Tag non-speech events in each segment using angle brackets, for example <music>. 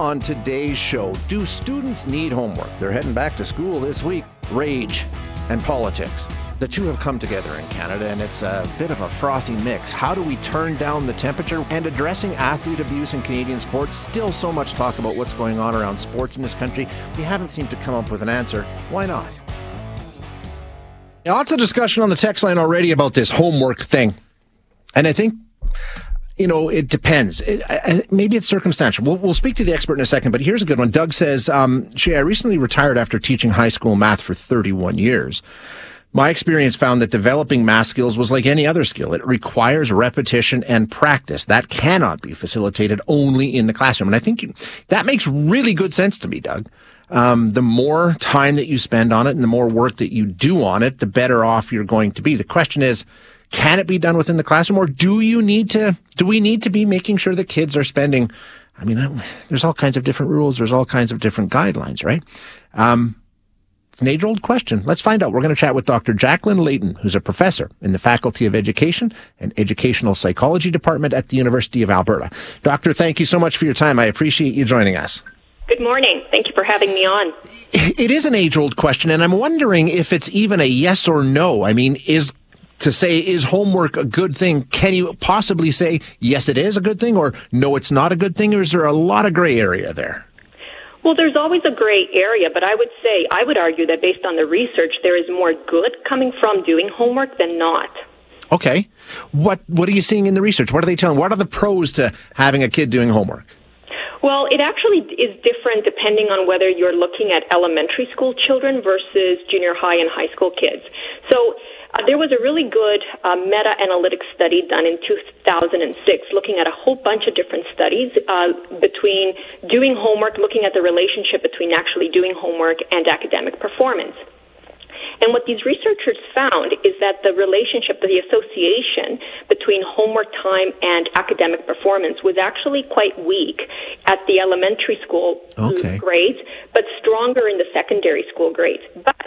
On today's show, do students need homework? They're heading back to school this week. Rage and politics. The two have come together in Canada, and it's a bit of a frothy mix. How do we turn down the temperature? And addressing athlete abuse in Canadian sports, still so much talk about what's going on around sports in this country. We haven't seemed to come up with an answer. Why not? Now, lots of discussion on the text line already about this homework thing. And I think, you know, it depends. It, I, maybe it's circumstantial. We'll, we'll speak to the expert in a second, but here's a good one. Doug says, um, Shaye, I recently retired after teaching high school math for 31 years. My experience found that developing math skills was like any other skill. It requires repetition and practice. That cannot be facilitated only in the classroom. And I think you, that makes really good sense to me, Doug um, the more time that you spend on it and the more work that you do on it, the better off you're going to be. The question is, can it be done within the classroom or do you need to, do we need to be making sure that kids are spending, I mean, there's all kinds of different rules. There's all kinds of different guidelines, right? Um, it's an age old question. Let's find out. We're going to chat with Dr. Jacqueline Leighton, who's a professor in the Faculty of Education and Educational Psychology Department at the University of Alberta. Doctor, thank you so much for your time. I appreciate you joining us. Good morning. Thank you for having me on. It is an age old question, and I'm wondering if it's even a yes or no. I mean, is to say, is homework a good thing? Can you possibly say, yes, it is a good thing, or no, it's not a good thing, or is there a lot of gray area there? Well, there's always a gray area, but I would say, I would argue that based on the research, there is more good coming from doing homework than not. Okay. What, what are you seeing in the research? What are they telling? What are the pros to having a kid doing homework? Well, it actually is different depending on whether you're looking at elementary school children versus junior high and high school kids. So there was a really good uh, meta analytic study done in 2006 looking at a whole bunch of different studies uh, between doing homework, looking at the relationship between actually doing homework and academic performance. And what these researchers found is that the relationship, the association between homework time and academic performance was actually quite weak at the elementary school okay. grades, but stronger in the secondary school grades. But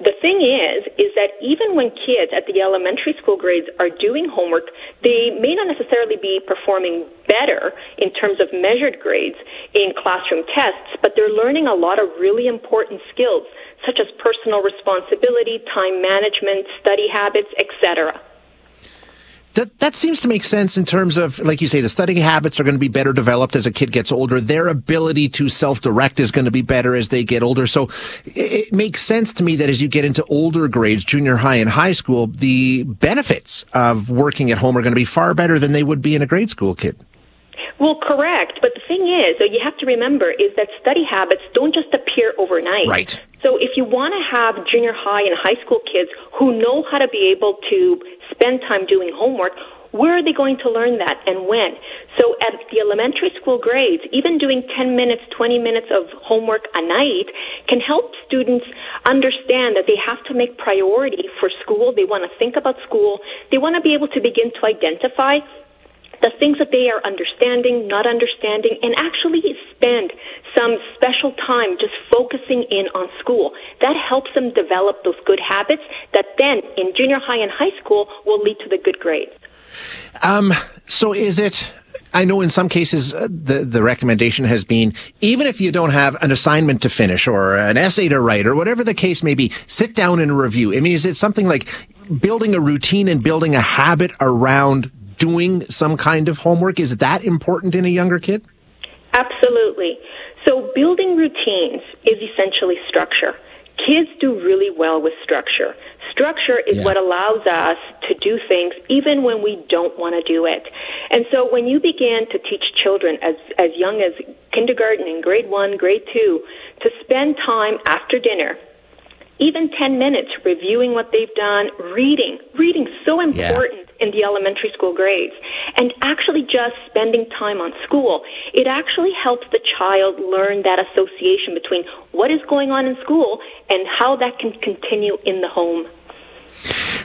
the thing is, is that even when kids at the elementary school grades are doing homework, they may not necessarily be performing better in terms of measured grades in classroom tests, but they're learning a lot of really important skills such as personal responsibility, time management, study habits, etc. That that seems to make sense in terms of, like you say, the studying habits are going to be better developed as a kid gets older. Their ability to self-direct is going to be better as they get older. So it, it makes sense to me that as you get into older grades, junior high and high school, the benefits of working at home are going to be far better than they would be in a grade school kid. Well, correct. But the thing is, so you have to remember, is that study habits don't just appear overnight. Right. So if you want to have junior high and high school kids who know how to be able to spend time doing homework, where are they going to learn that and when? So at the elementary school grades, even doing 10 minutes, 20 minutes of homework a night can help students understand that they have to make priority for school. They want to think about school. They want to be able to begin to identify the things that they are understanding, not understanding, and actually spend some special time just focusing in on school. That helps them develop those good habits that then in junior high and high school will lead to the good grades. Um, so is it I know in some cases uh, the the recommendation has been even if you don't have an assignment to finish or an essay to write or whatever the case may be, sit down and review. I mean, is it something like building a routine and building a habit around doing some kind of homework? Is that important in a younger kid? Absolutely. So building routines is essentially structure. Kids do really well with structure. Structure is yeah. what allows us to do things even when we don't want to do it. And so when you begin to teach children as, as young as kindergarten and grade one, grade two, to spend time after dinner even 10 minutes reviewing what they've done, reading. Reading so important yeah. in the elementary school grades. And actually just spending time on school. It actually helps the child learn that association between what is going on in school and how that can continue in the home.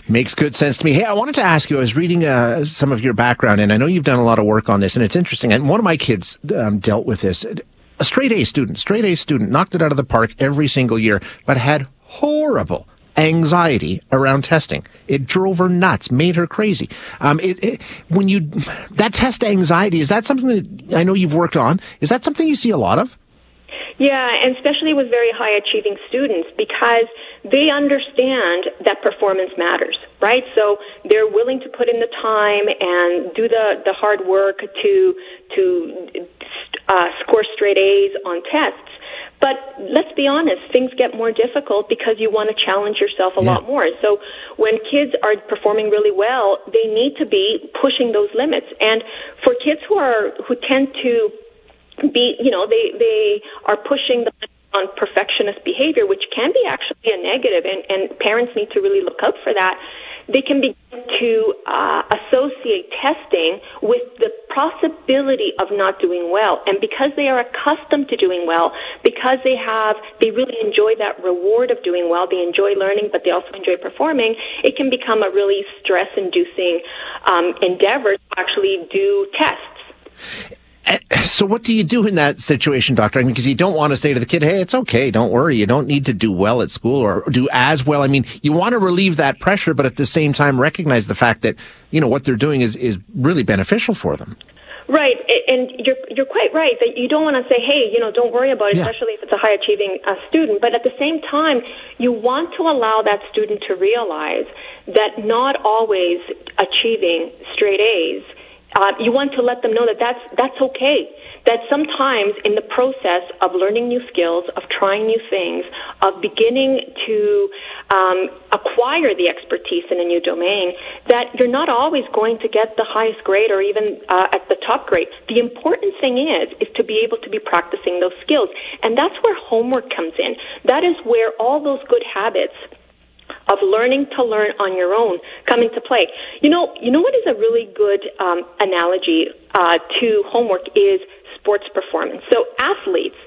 Makes good sense to me. Hey, I wanted to ask you. I was reading uh, some of your background, and I know you've done a lot of work on this, and it's interesting. And one of my kids um, dealt with this. A straight A student, straight A student, knocked it out of the park every single year, but had horrible anxiety around testing. It drove her nuts, made her crazy. Um, it, it, when you that test anxiety is that something that I know you've worked on? Is that something you see a lot of? Yeah, and especially with very high achieving students because they understand that performance matters, right? So they're willing to put in the time and do the, the hard work to to uh, score straight A's on tests. But let's be honest, things get more difficult because you want to challenge yourself a yeah. lot more. So when kids are performing really well, they need to be pushing those limits. And for kids who are who tend to be, you know, they they are pushing the on perfectionist behavior, which can be actually a negative, and, and parents need to really look out for that. They can begin to uh, associate testing with the possibility of not doing well, and because they are accustomed to doing well, because they have, they really enjoy that reward of doing well. They enjoy learning, but they also enjoy performing. It can become a really stress-inducing um, endeavor to actually do tests. So what do you do in that situation, doctor? I mean, because you don't want to say to the kid, "Hey, it's okay, don't worry. You don't need to do well at school or do as well." I mean, you want to relieve that pressure, but at the same time recognize the fact that you know what they're doing is is really beneficial for them. Right, and you're you're quite right that you don't want to say, "Hey, you know, don't worry about it," yeah. especially if it's a high achieving uh, student. But at the same time, you want to allow that student to realize that not always achieving straight A's uh, you want to let them know that that's that's okay. That sometimes in the process of learning new skills, of trying new things, of beginning to um, acquire the expertise in a new domain, that you're not always going to get the highest grade or even uh, at the top grade. The important thing is is to be able to be practicing those skills, and that's where homework comes in. That is where all those good habits of learning to learn on your own come into play. You know, you know what is a really good um, analogy uh, to homework is sports performance. So athletes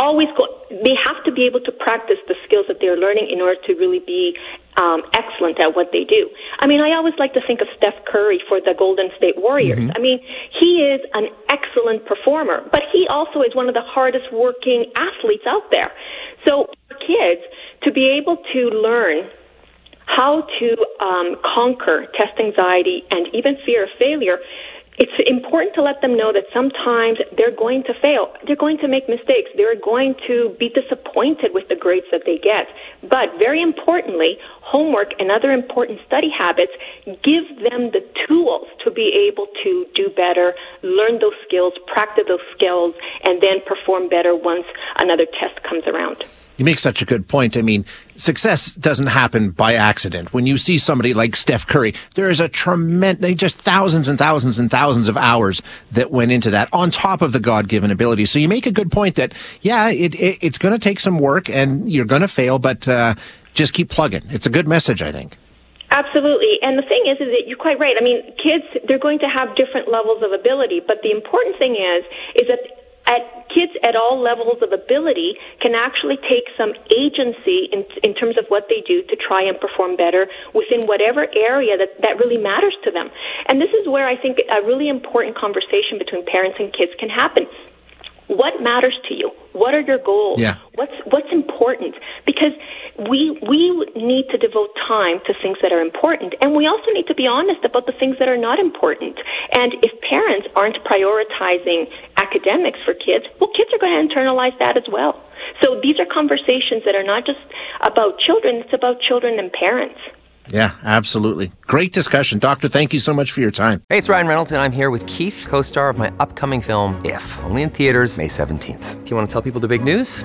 always go, they have to be able to practice the skills that they're learning in order to really be um, excellent at what they do. I mean, I always like to think of Steph Curry for the Golden State Warriors. Mm-hmm. I mean, he is an excellent performer, but he also is one of the hardest working athletes out there. So for kids, to be able to learn how to um, conquer test anxiety and even fear of failure, it's important to let them know that sometimes they're going to fail. They're going to make mistakes. They're going to be disappointed with the grades that they get. But very importantly, homework and other important study habits give them the tools to be able to do better, learn those skills, practice those skills, and then perform better once another test comes around. You make such a good point. I mean, success doesn't happen by accident. When you see somebody like Steph Curry, there is a tremendous, just thousands and thousands and thousands of hours that went into that on top of the God-given ability. So you make a good point that, yeah, it, it it's going to take some work and you're going to fail, but, uh, just keep plugging. It's a good message, I think. Absolutely. And the thing is, is that you're quite right. I mean, kids, they're going to have different levels of ability, but the important thing is, is that at kids at all levels of ability can actually take some agency in, in terms of what they do to try and perform better within whatever area that, that really matters to them. And this is where I think a really important conversation between parents and kids can happen what matters to you? What are your goals? Yeah. what's what's important? Because we we need to devote time to things that are important. And we also need to be honest about the things that are not important. And if parents aren't prioritizing academics for kids well kids are going to internalize that as well. So these are conversations that are not just about children it's about children and parents yeah, absolutely. Great discussion. Doctor, thank you so much for your time. Hey, it's Ryan Reynolds, and I'm here with Keith, co star of my upcoming film, If, only in theaters, May 17th. Do you want to tell people the big news?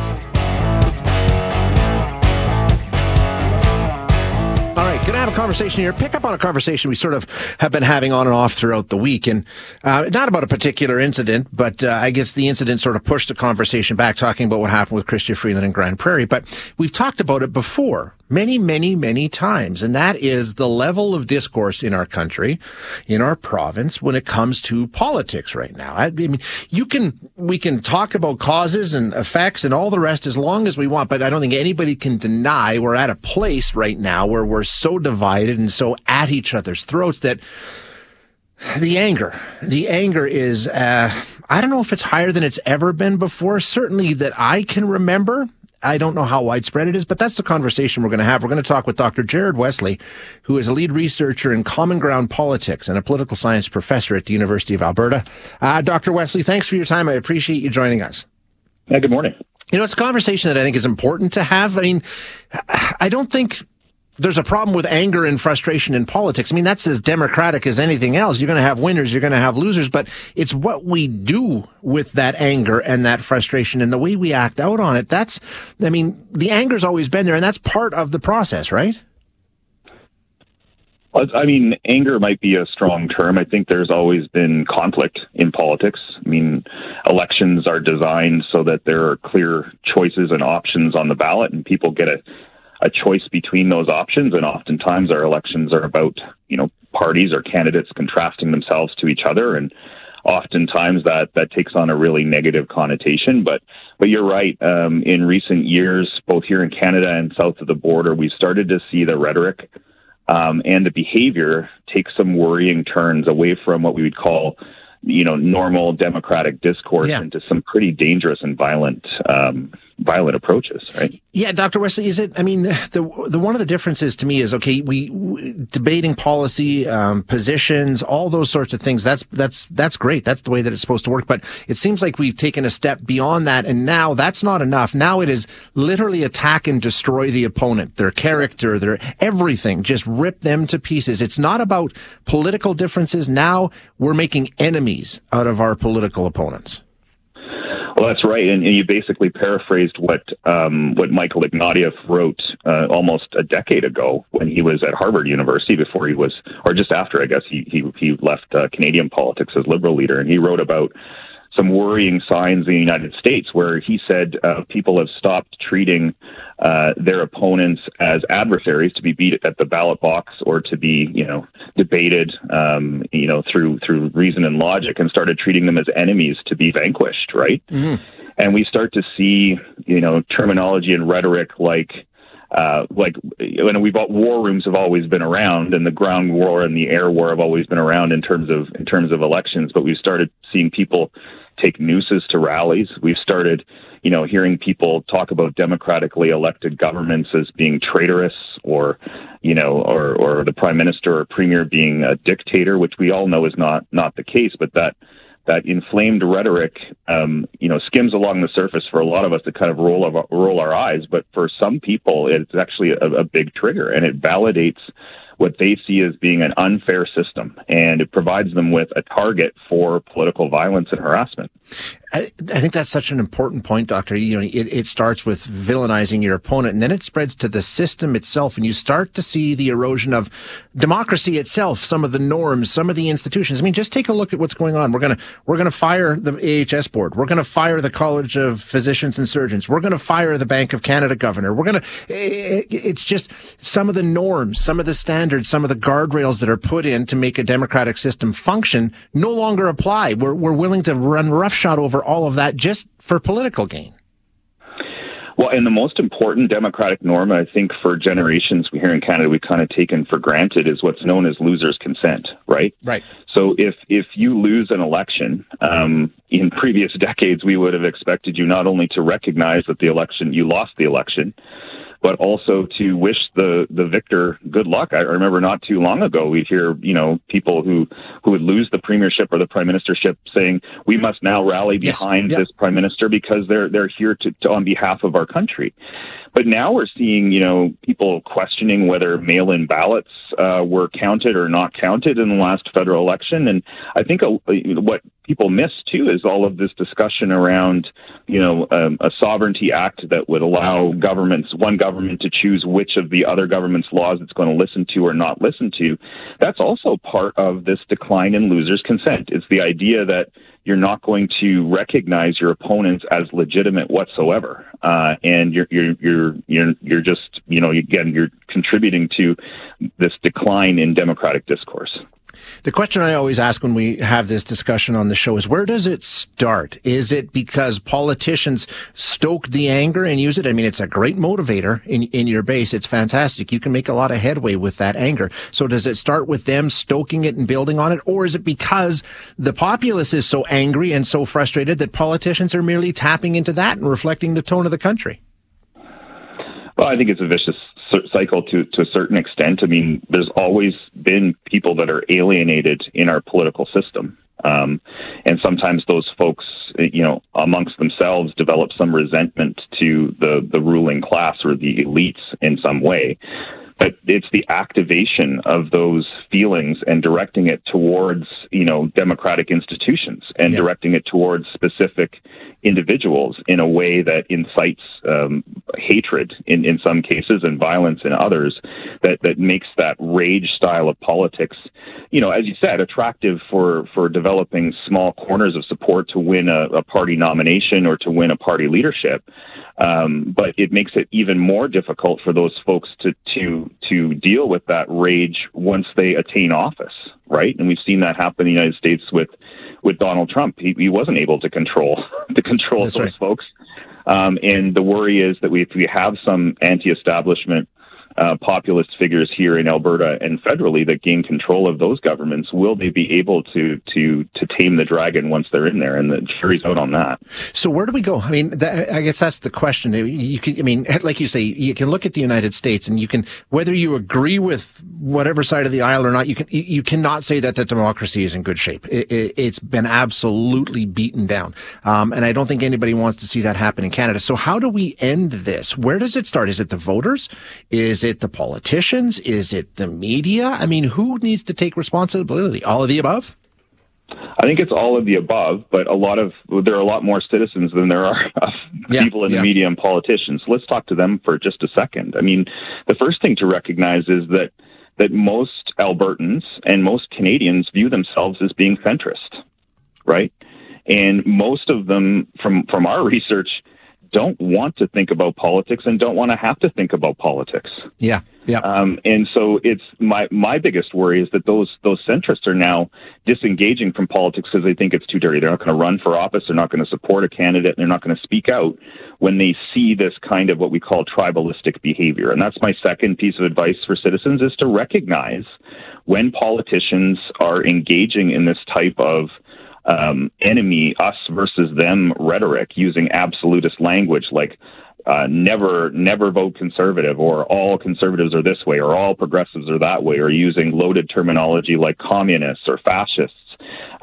Right, gonna have a conversation here. Pick up on a conversation we sort of have been having on and off throughout the week, and uh, not about a particular incident, but uh, I guess the incident sort of pushed the conversation back, talking about what happened with Chrystia Freeland and Grande Prairie. But we've talked about it before, many, many, many times, and that is the level of discourse in our country, in our province, when it comes to politics right now. I, mean, you can we can talk about causes and effects and all the rest as long as we want, but I don't think anybody can deny we're at a place right now where we're so divided and so at each other's throats that the anger, the anger is, uh, I don't know if it's higher than it's ever been before. Certainly that I can remember. I don't know how widespread it is, but that's the conversation we're going to have. We're going to talk with Dr. Jared Wesley, who is a lead researcher in common ground politics and a political science professor at the University of Alberta. Uh, Dr. Wesley, thanks for your time. I appreciate you joining us. Yeah, good morning. You know, it's a conversation that I think is important to have. I mean, I don't think there's a problem with anger and frustration in politics. I mean, that's as democratic as anything else. You're going to have winners, you're going to have losers, but it's what we do with that anger and that frustration and the way we act out on it. That's, I mean, the anger's always been there and that's part of the process, right? I mean, anger might be a strong term. I think there's always been conflict in politics. I mean, elections are designed so that there are clear choices and options on the ballot, and people get a a choice between those options. And oftentimes our elections are about, you know, parties or candidates contrasting themselves to each other. And oftentimes that, that takes on a really negative connotation. But, but you're right. Um, in recent years, both here in Canada and south of the border, we've started to see the rhetoric um, and the behavior take some worrying turns away from what we would call you know normal democratic discourse yeah. into some pretty dangerous and violent um, violent approaches, right? Yeah, Dr. Wesley, is it? I mean, the the one of the differences to me is okay. We, we debating policy, um, positions, all those sorts of things. That's that's that's great. That's the way that it's supposed to work. But it seems like we've taken a step beyond that, and now that's not enough. Now it is literally attack and destroy the opponent, their character, their everything. Just rip them to pieces. It's not about political differences. Now we're making enemies out of our political opponents. Well, that's right, and, and you basically paraphrased what um, what Michael Ignatieff wrote uh, almost a decade ago when he was at Harvard University before he was, or just after, I guess he he, he left uh, Canadian politics as Liberal leader, and he wrote about some worrying signs in the United States where he said uh, people have stopped treating uh, their opponents as adversaries to be beat at the ballot box or to be, you know, debated, um, you know, through through reason and logic, and started treating them as enemies to be vanquished, right? Mm-hmm. And we start to see, you know, terminology and rhetoric like uh, like you know, we've war rooms have always been around, and the ground war and the air war have always been around in terms of in terms of elections. But we've started seeing people take nooses to rallies. We've started, you know, hearing people talk about democratically elected governments as being traitorous, or you know, or or the prime minister or premier being a dictator, which we all know is not not the case. But that that inflamed rhetoric, um, you know, skims along the surface for a lot of us to kind of roll our, roll our eyes, but for some people, it's actually a, a big trigger, and it validates what they see as being an unfair system, and it provides them with a target for political violence and harassment. I, I, think that's such an important point, Doctor. You know, it, it starts with villainizing your opponent, and then it spreads to the system itself, and you start to see the erosion of democracy itself, some of the norms, some of the institutions. I mean, just take a look at what's going on. We're gonna we're gonna fire the AHS board. We're gonna fire the College of Physicians and Surgeons. We're gonna fire the Bank of Canada governor. We're gonna. It, it's just some of the norms, some of the standards, some of the guardrails that are put in to make a democratic system function no longer apply. We're we're willing to run roughshod over all of that just for political gain. Well, and the most important democratic norm, I think, for generations here in Canada, we've kind of taken for granted is what's known as losers' consent, right? Right. So if if you lose an election, um, in previous <laughs> decades, we would have expected you not only to recognize that the election you lost the election, but also to wish the the victor good luck. I remember not too long ago we'd hear you know people who who would lose the premiership or the prime ministership saying we must now rally behind yes. yep. this prime minister because they're they're here to, to on behalf of our country. But now we're seeing, you know, people questioning whether mail-in ballots uh, were counted or not counted in the last federal election, and I think a, what people miss too is all of this discussion around, you know, um, a sovereignty act that would allow governments, one government, to choose which of the other government's laws it's going to listen to or not listen to. That's also part of this decline in losers' consent. It's the idea that you're not going to recognize your opponents as legitimate whatsoever, uh, and you're you're you're you're you're just you know again you're contributing to this decline in democratic discourse. The question I always ask when we have this discussion on the show is where does it start? Is it because politicians stoke the anger and use it? I mean, it's a great motivator in, in your base. It's fantastic. You can make a lot of headway with that anger. So does it start with them stoking it and building on it? Or is it because the populace is so angry and so frustrated that politicians are merely tapping into that and reflecting the tone of the country? Well, I think it's a vicious cycle to to a certain extent. I mean, there's always been people that are alienated in our political system, um, and sometimes those folks, you know, amongst themselves, develop some resentment to the the ruling class or the elites in some way but it's the activation of those feelings and directing it towards you know democratic institutions and yeah. directing it towards specific individuals in a way that incites um, hatred in, in some cases and violence in others that that makes that rage style of politics you know as you said attractive for for developing small corners of support to win a, a party nomination or to win a party leadership um, but it makes it even more difficult for those folks to to to deal with that rage once they attain office, right? And we've seen that happen in the United States with with Donald Trump. He, he wasn't able to control <laughs> to control That's those right. folks. Um, and the worry is that we, if we have some anti-establishment uh, populist figures here in Alberta and federally that gain control of those governments, will they be able to to to tame the dragon once they're in there? And the jury's out on that. So where do we go? I mean, that, I guess that's the question. You can, I mean, <laughs> like you say, you can look at the United States, and you can whether you agree with whatever side of the aisle or not, you can you cannot say that the democracy is in good shape. It, has it, been absolutely beaten down, um, and I don't think anybody wants to see that happen in Canada. So how do we end this? Where does it start? Is it the voters? Is it the politicians? Is it the media? I mean, who needs to take responsibility? All of the above? I think it's all of the above, but a lot of there are a lot more citizens than there are yeah, people in yeah. the media and politicians. Let's talk to them for just a second. I mean, the first thing to recognize is that that most Albertans and most Canadians view themselves as being centrist, right? And most of them, from from our research, don't want to think about politics and don't want to have to think about politics. Yeah, yeah. Um, and so it's my my biggest worry is that those those centrists are now disengaging from politics because they think it's too dirty. They're not going to run for office. They're not going to support a candidate. They're not going to speak out when they see this kind of what we call tribalistic behavior. And that's my second piece of advice for citizens is to recognize when politicians are engaging in this type of um, enemy, us versus them rhetoric using absolutist language like uh, never, never vote conservative or all conservatives are this way or all progressives are that way or using loaded terminology like communists or fascists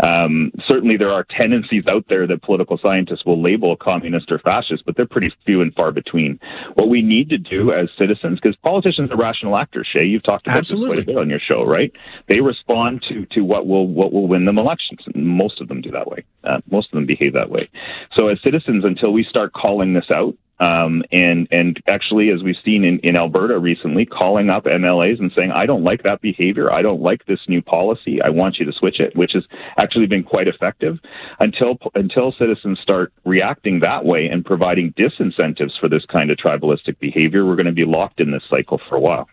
um, certainly, there are tendencies out there that political scientists will label communist or fascist, but they're pretty few and far between. What we need to do as citizens, because politicians are rational actors, Shaye, you've talked about Absolutely. this quite a bit on your show, right? They respond to to what will what will win them elections. Most of them do that way. Uh, most of them behave that way. So, as citizens, until we start calling this out, um, and and actually, as we've seen in, in Alberta recently, calling up MLAs and saying, "I don't like that behavior. I don't like this new policy. I want you to switch it," which has actually been quite effective. Until until citizens start reacting that way and providing disincentives for this kind of tribalistic behavior, we're going to be locked in this cycle for a while.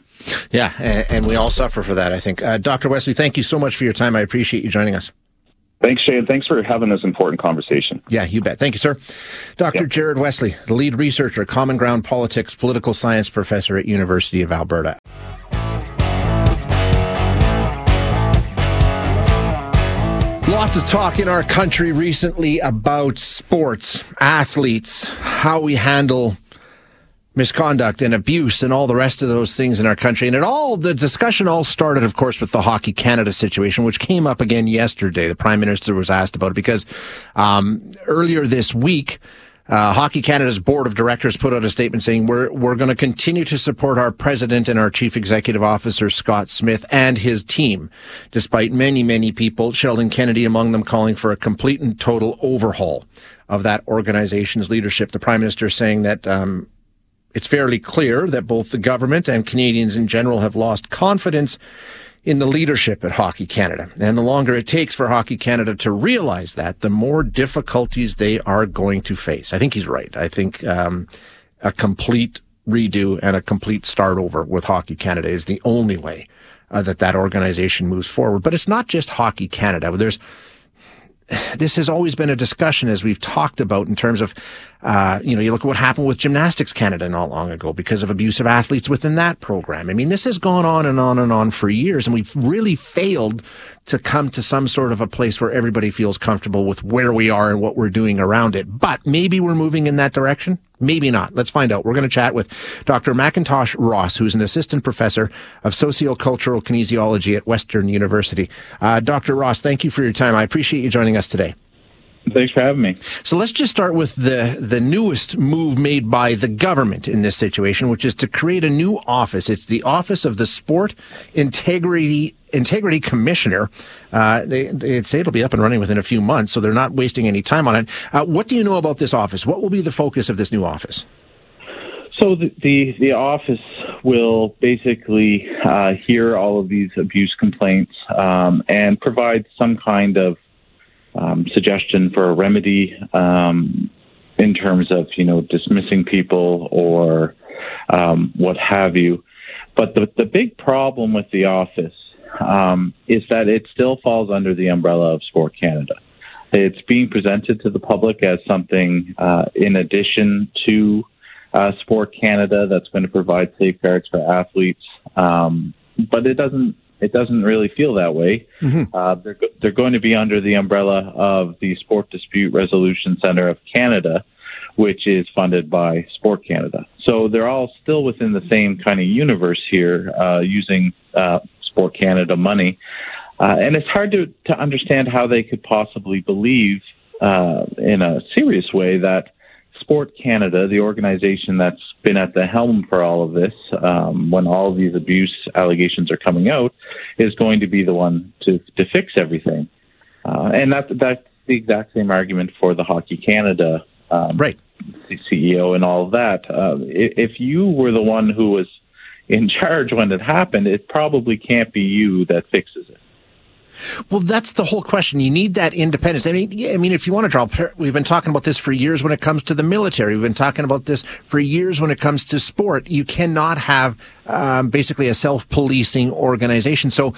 Yeah, and, and we all suffer for that. I think, uh, Dr. Wesley, thank you so much for your time. I appreciate you joining us. Thanks, Shane. Thanks for having this important conversation. Yeah, you bet. Thank you, sir. Dr. Yeah. Jared Wesley, the lead researcher, Common Ground Politics, political science professor at University of Alberta. Lots of talk in our country recently about sports, athletes, how we handle misconduct and abuse and all the rest of those things in our country. And it all, the discussion all started, of course, with the Hockey Canada situation, which came up again yesterday. The Prime Minister was asked about it because um, earlier this week, uh, Hockey Canada's board of directors put out a statement saying we're we're going to continue to support our president and our chief executive officer Scott Smith and his team, despite many many people, Sheldon Kennedy among them, calling for a complete and total overhaul of that organization's leadership. The prime minister saying that um, it's fairly clear that both the government and Canadians in general have lost confidence in the leadership at Hockey Canada. And the longer it takes for Hockey Canada to realize that, the more difficulties they are going to face. I think he's right. I think um, a complete redo and a complete start over with Hockey Canada is the only way uh, that that organization moves forward. But it's not just Hockey Canada. There's <sighs> this has always been a discussion as we've talked about in terms of, uh, you know, you look at what happened with Gymnastics Canada not long ago because of abusive athletes within that program. I mean, this has gone on and on and on for years, and we've really failed to come to some sort of a place where everybody feels comfortable with where we are and what we're doing around it. But maybe we're moving in that direction. Maybe not. Let's find out. We're going to chat with Dr. MacIntosh Ross, who's an assistant professor of sociocultural kinesiology at Western University. Uh, Dr. Ross, thank you for your time. I appreciate you joining us today. Thanks for having me. So let's just start with the the newest move made by the government in this situation, which is to create a new office. It's the Office of the Sport Integrity Integrity Commissioner. Uh, they, they say it'll be up and running within a few months, so they're not wasting any time on it. Uh, what do you know about this office? What will be the focus of this new office? So the the, the office will basically uh, hear all of these abuse complaints um, and provide some kind of um, suggestion for a remedy um, in terms of you know dismissing people or um, what have you. But the the big problem with the office um, is that it still falls under the umbrella of Sport Canada. It's being presented to the public as something uh, in addition to uh, Sport Canada that's going to provide safeguards for athletes, um, but it doesn't it doesn't really feel that way. Mm-hmm. Uh, they're, they're going to be under the umbrella of the Sport Dispute Resolution Center of Canada, which is funded by Sport Canada. So they're all still within the same kind of universe here, uh, using uh, Sport Canada money. Uh, and it's hard to, to understand how they could possibly believe uh, in a serious way that Sport Canada, the organization that's been at the helm for all of this, um, when all of these abuse allegations are coming out, is going to be the one to to fix everything. Uh, and that that's the exact same argument for the Hockey Canada um, right. CEO and all of that. Uh, if you were the one who was in <laughs> charge when it happened, it probably can't be you that fixes it. Well, that's the whole question. You need that independence. I mean, I mean, if you want to draw, we've been talking about this for years when it comes to the military. We've been talking about this for years when it comes to sport. You cannot have um, basically a self-policing organization. So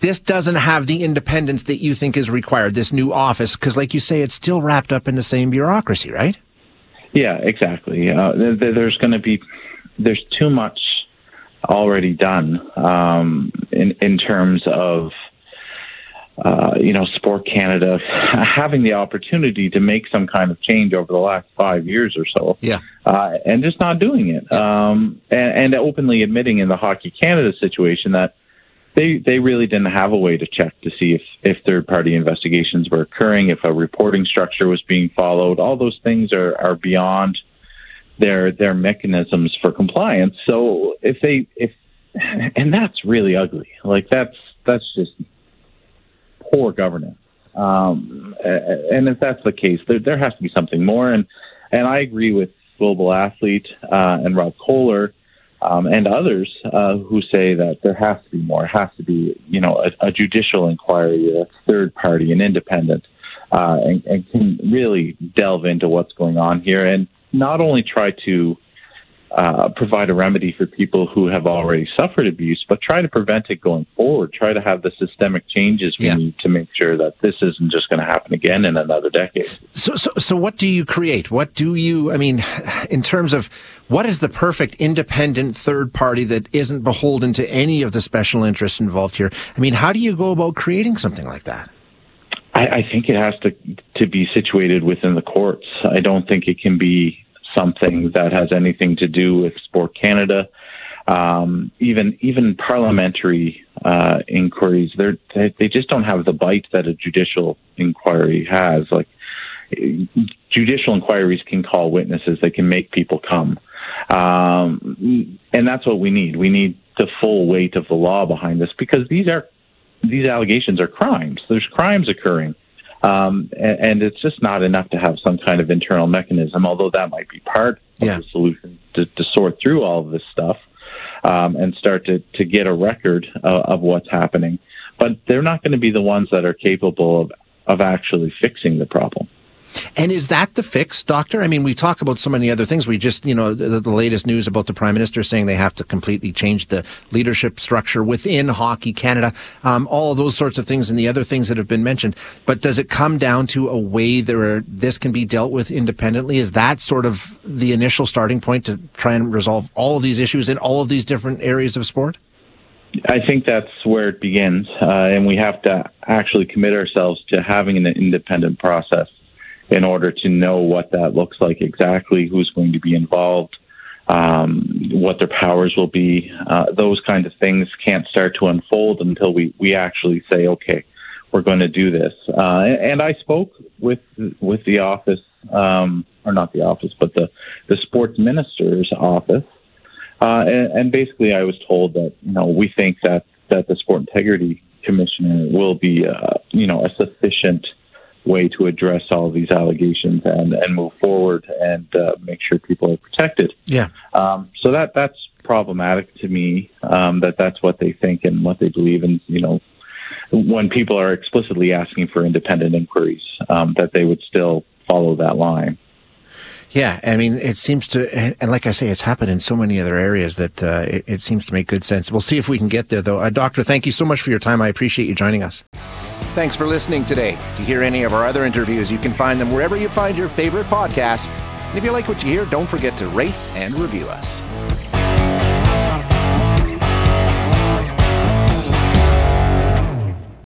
this doesn't have the independence that you think is required. This new office, because like you say, it's still wrapped up in the same bureaucracy, right? Yeah, exactly. Uh, there's going to be there's too much already done um, in in terms of uh, you know, Sport Canada <laughs> having the opportunity to make some kind of change over the last five years or so, yeah, uh, and just not doing it, um, and, and openly admitting in the Hockey Canada situation that they they really didn't have a way to check to see if if third party investigations were occurring, if a reporting structure was being followed. All those things are are beyond their their mechanisms for compliance. So if they if <laughs> and that's really ugly. Like that's that's just poor governance. Um, and if that's the case, there, there has to be something more. And and I agree with Global Athlete uh, and Rob Koehler um, and others uh, who say that there has to be more. It has to be, you know, a, a judicial inquiry, a third party, and independent, uh, and, and can really delve into what's going on here and not only try to uh, provide a remedy for people who have already suffered abuse, but try to prevent it going forward. Try to have the systemic changes we yeah. need to make sure that this isn't just going to happen again in another decade. So, so, so, what do you create? What do you? I mean, <sighs> in terms of what is the perfect independent third party that isn't beholden to any of the special interests involved here? I mean, how do you go about creating something like that? I, I think it has to to be situated within the courts. I don't think it can be something that has anything to do with Sport Canada. Um, even even parliamentary uh, inquiries, they they just don't have the bite that a judicial inquiry has. Like judicial inquiries can call witnesses, they can make people come, um, and that's what we need. We need the full weight of the law behind this because these are these allegations are crimes. There's crimes occurring. Um, and, and, it's just not enough to have some kind of internal mechanism, although that might be part of the solution to, to, sort through all of this stuff um, and start to, to get a record uh, of what's happening. But they're not going to be the ones that are capable of, of actually fixing the problem. And is that the fix, Doctor? I mean, we talk about so many other things. We just, you know, the, the, latest news about the Prime Minister saying they have to completely change the leadership structure within Hockey Canada, um, all of those sorts of things and the other things that have been mentioned. But does it come down to a way that this can be dealt with independently? Is that sort of the initial starting point to try and resolve all of these issues in all of these different areas of sport? I think that's where it begins, uh, and we have to actually commit ourselves to having an independent process in order to know what that looks like exactly, who's going to be involved, um, what their powers will be. Uh, those kind of things can't start to unfold until we, we actually say, okay, we're going to do this. Uh, and I spoke with with the office, um, or not the office, but the the sports minister's office, uh, and, and basically I was told that you know we think that that the sport integrity commissioner will be uh, you know a sufficient way to address all these allegations and, and move forward and uh, make sure people are protected. Yeah. Um, so that that's problematic to me. Um, that that's what they think and what they believe, and you know, when people are explicitly asking for independent inquiries, um, that they would still follow that line. Yeah, I mean, it seems to, and like I say, it's happened in so many other areas that uh, it, it, seems to make good sense. We'll see if we can get there, though. Uh, Doctor, thank you so much for your time. I appreciate you joining us. Thanks for listening today. To hear any of our other interviews, you can find them wherever you find your favorite podcasts. And if you like what you hear, don't forget to rate and review us.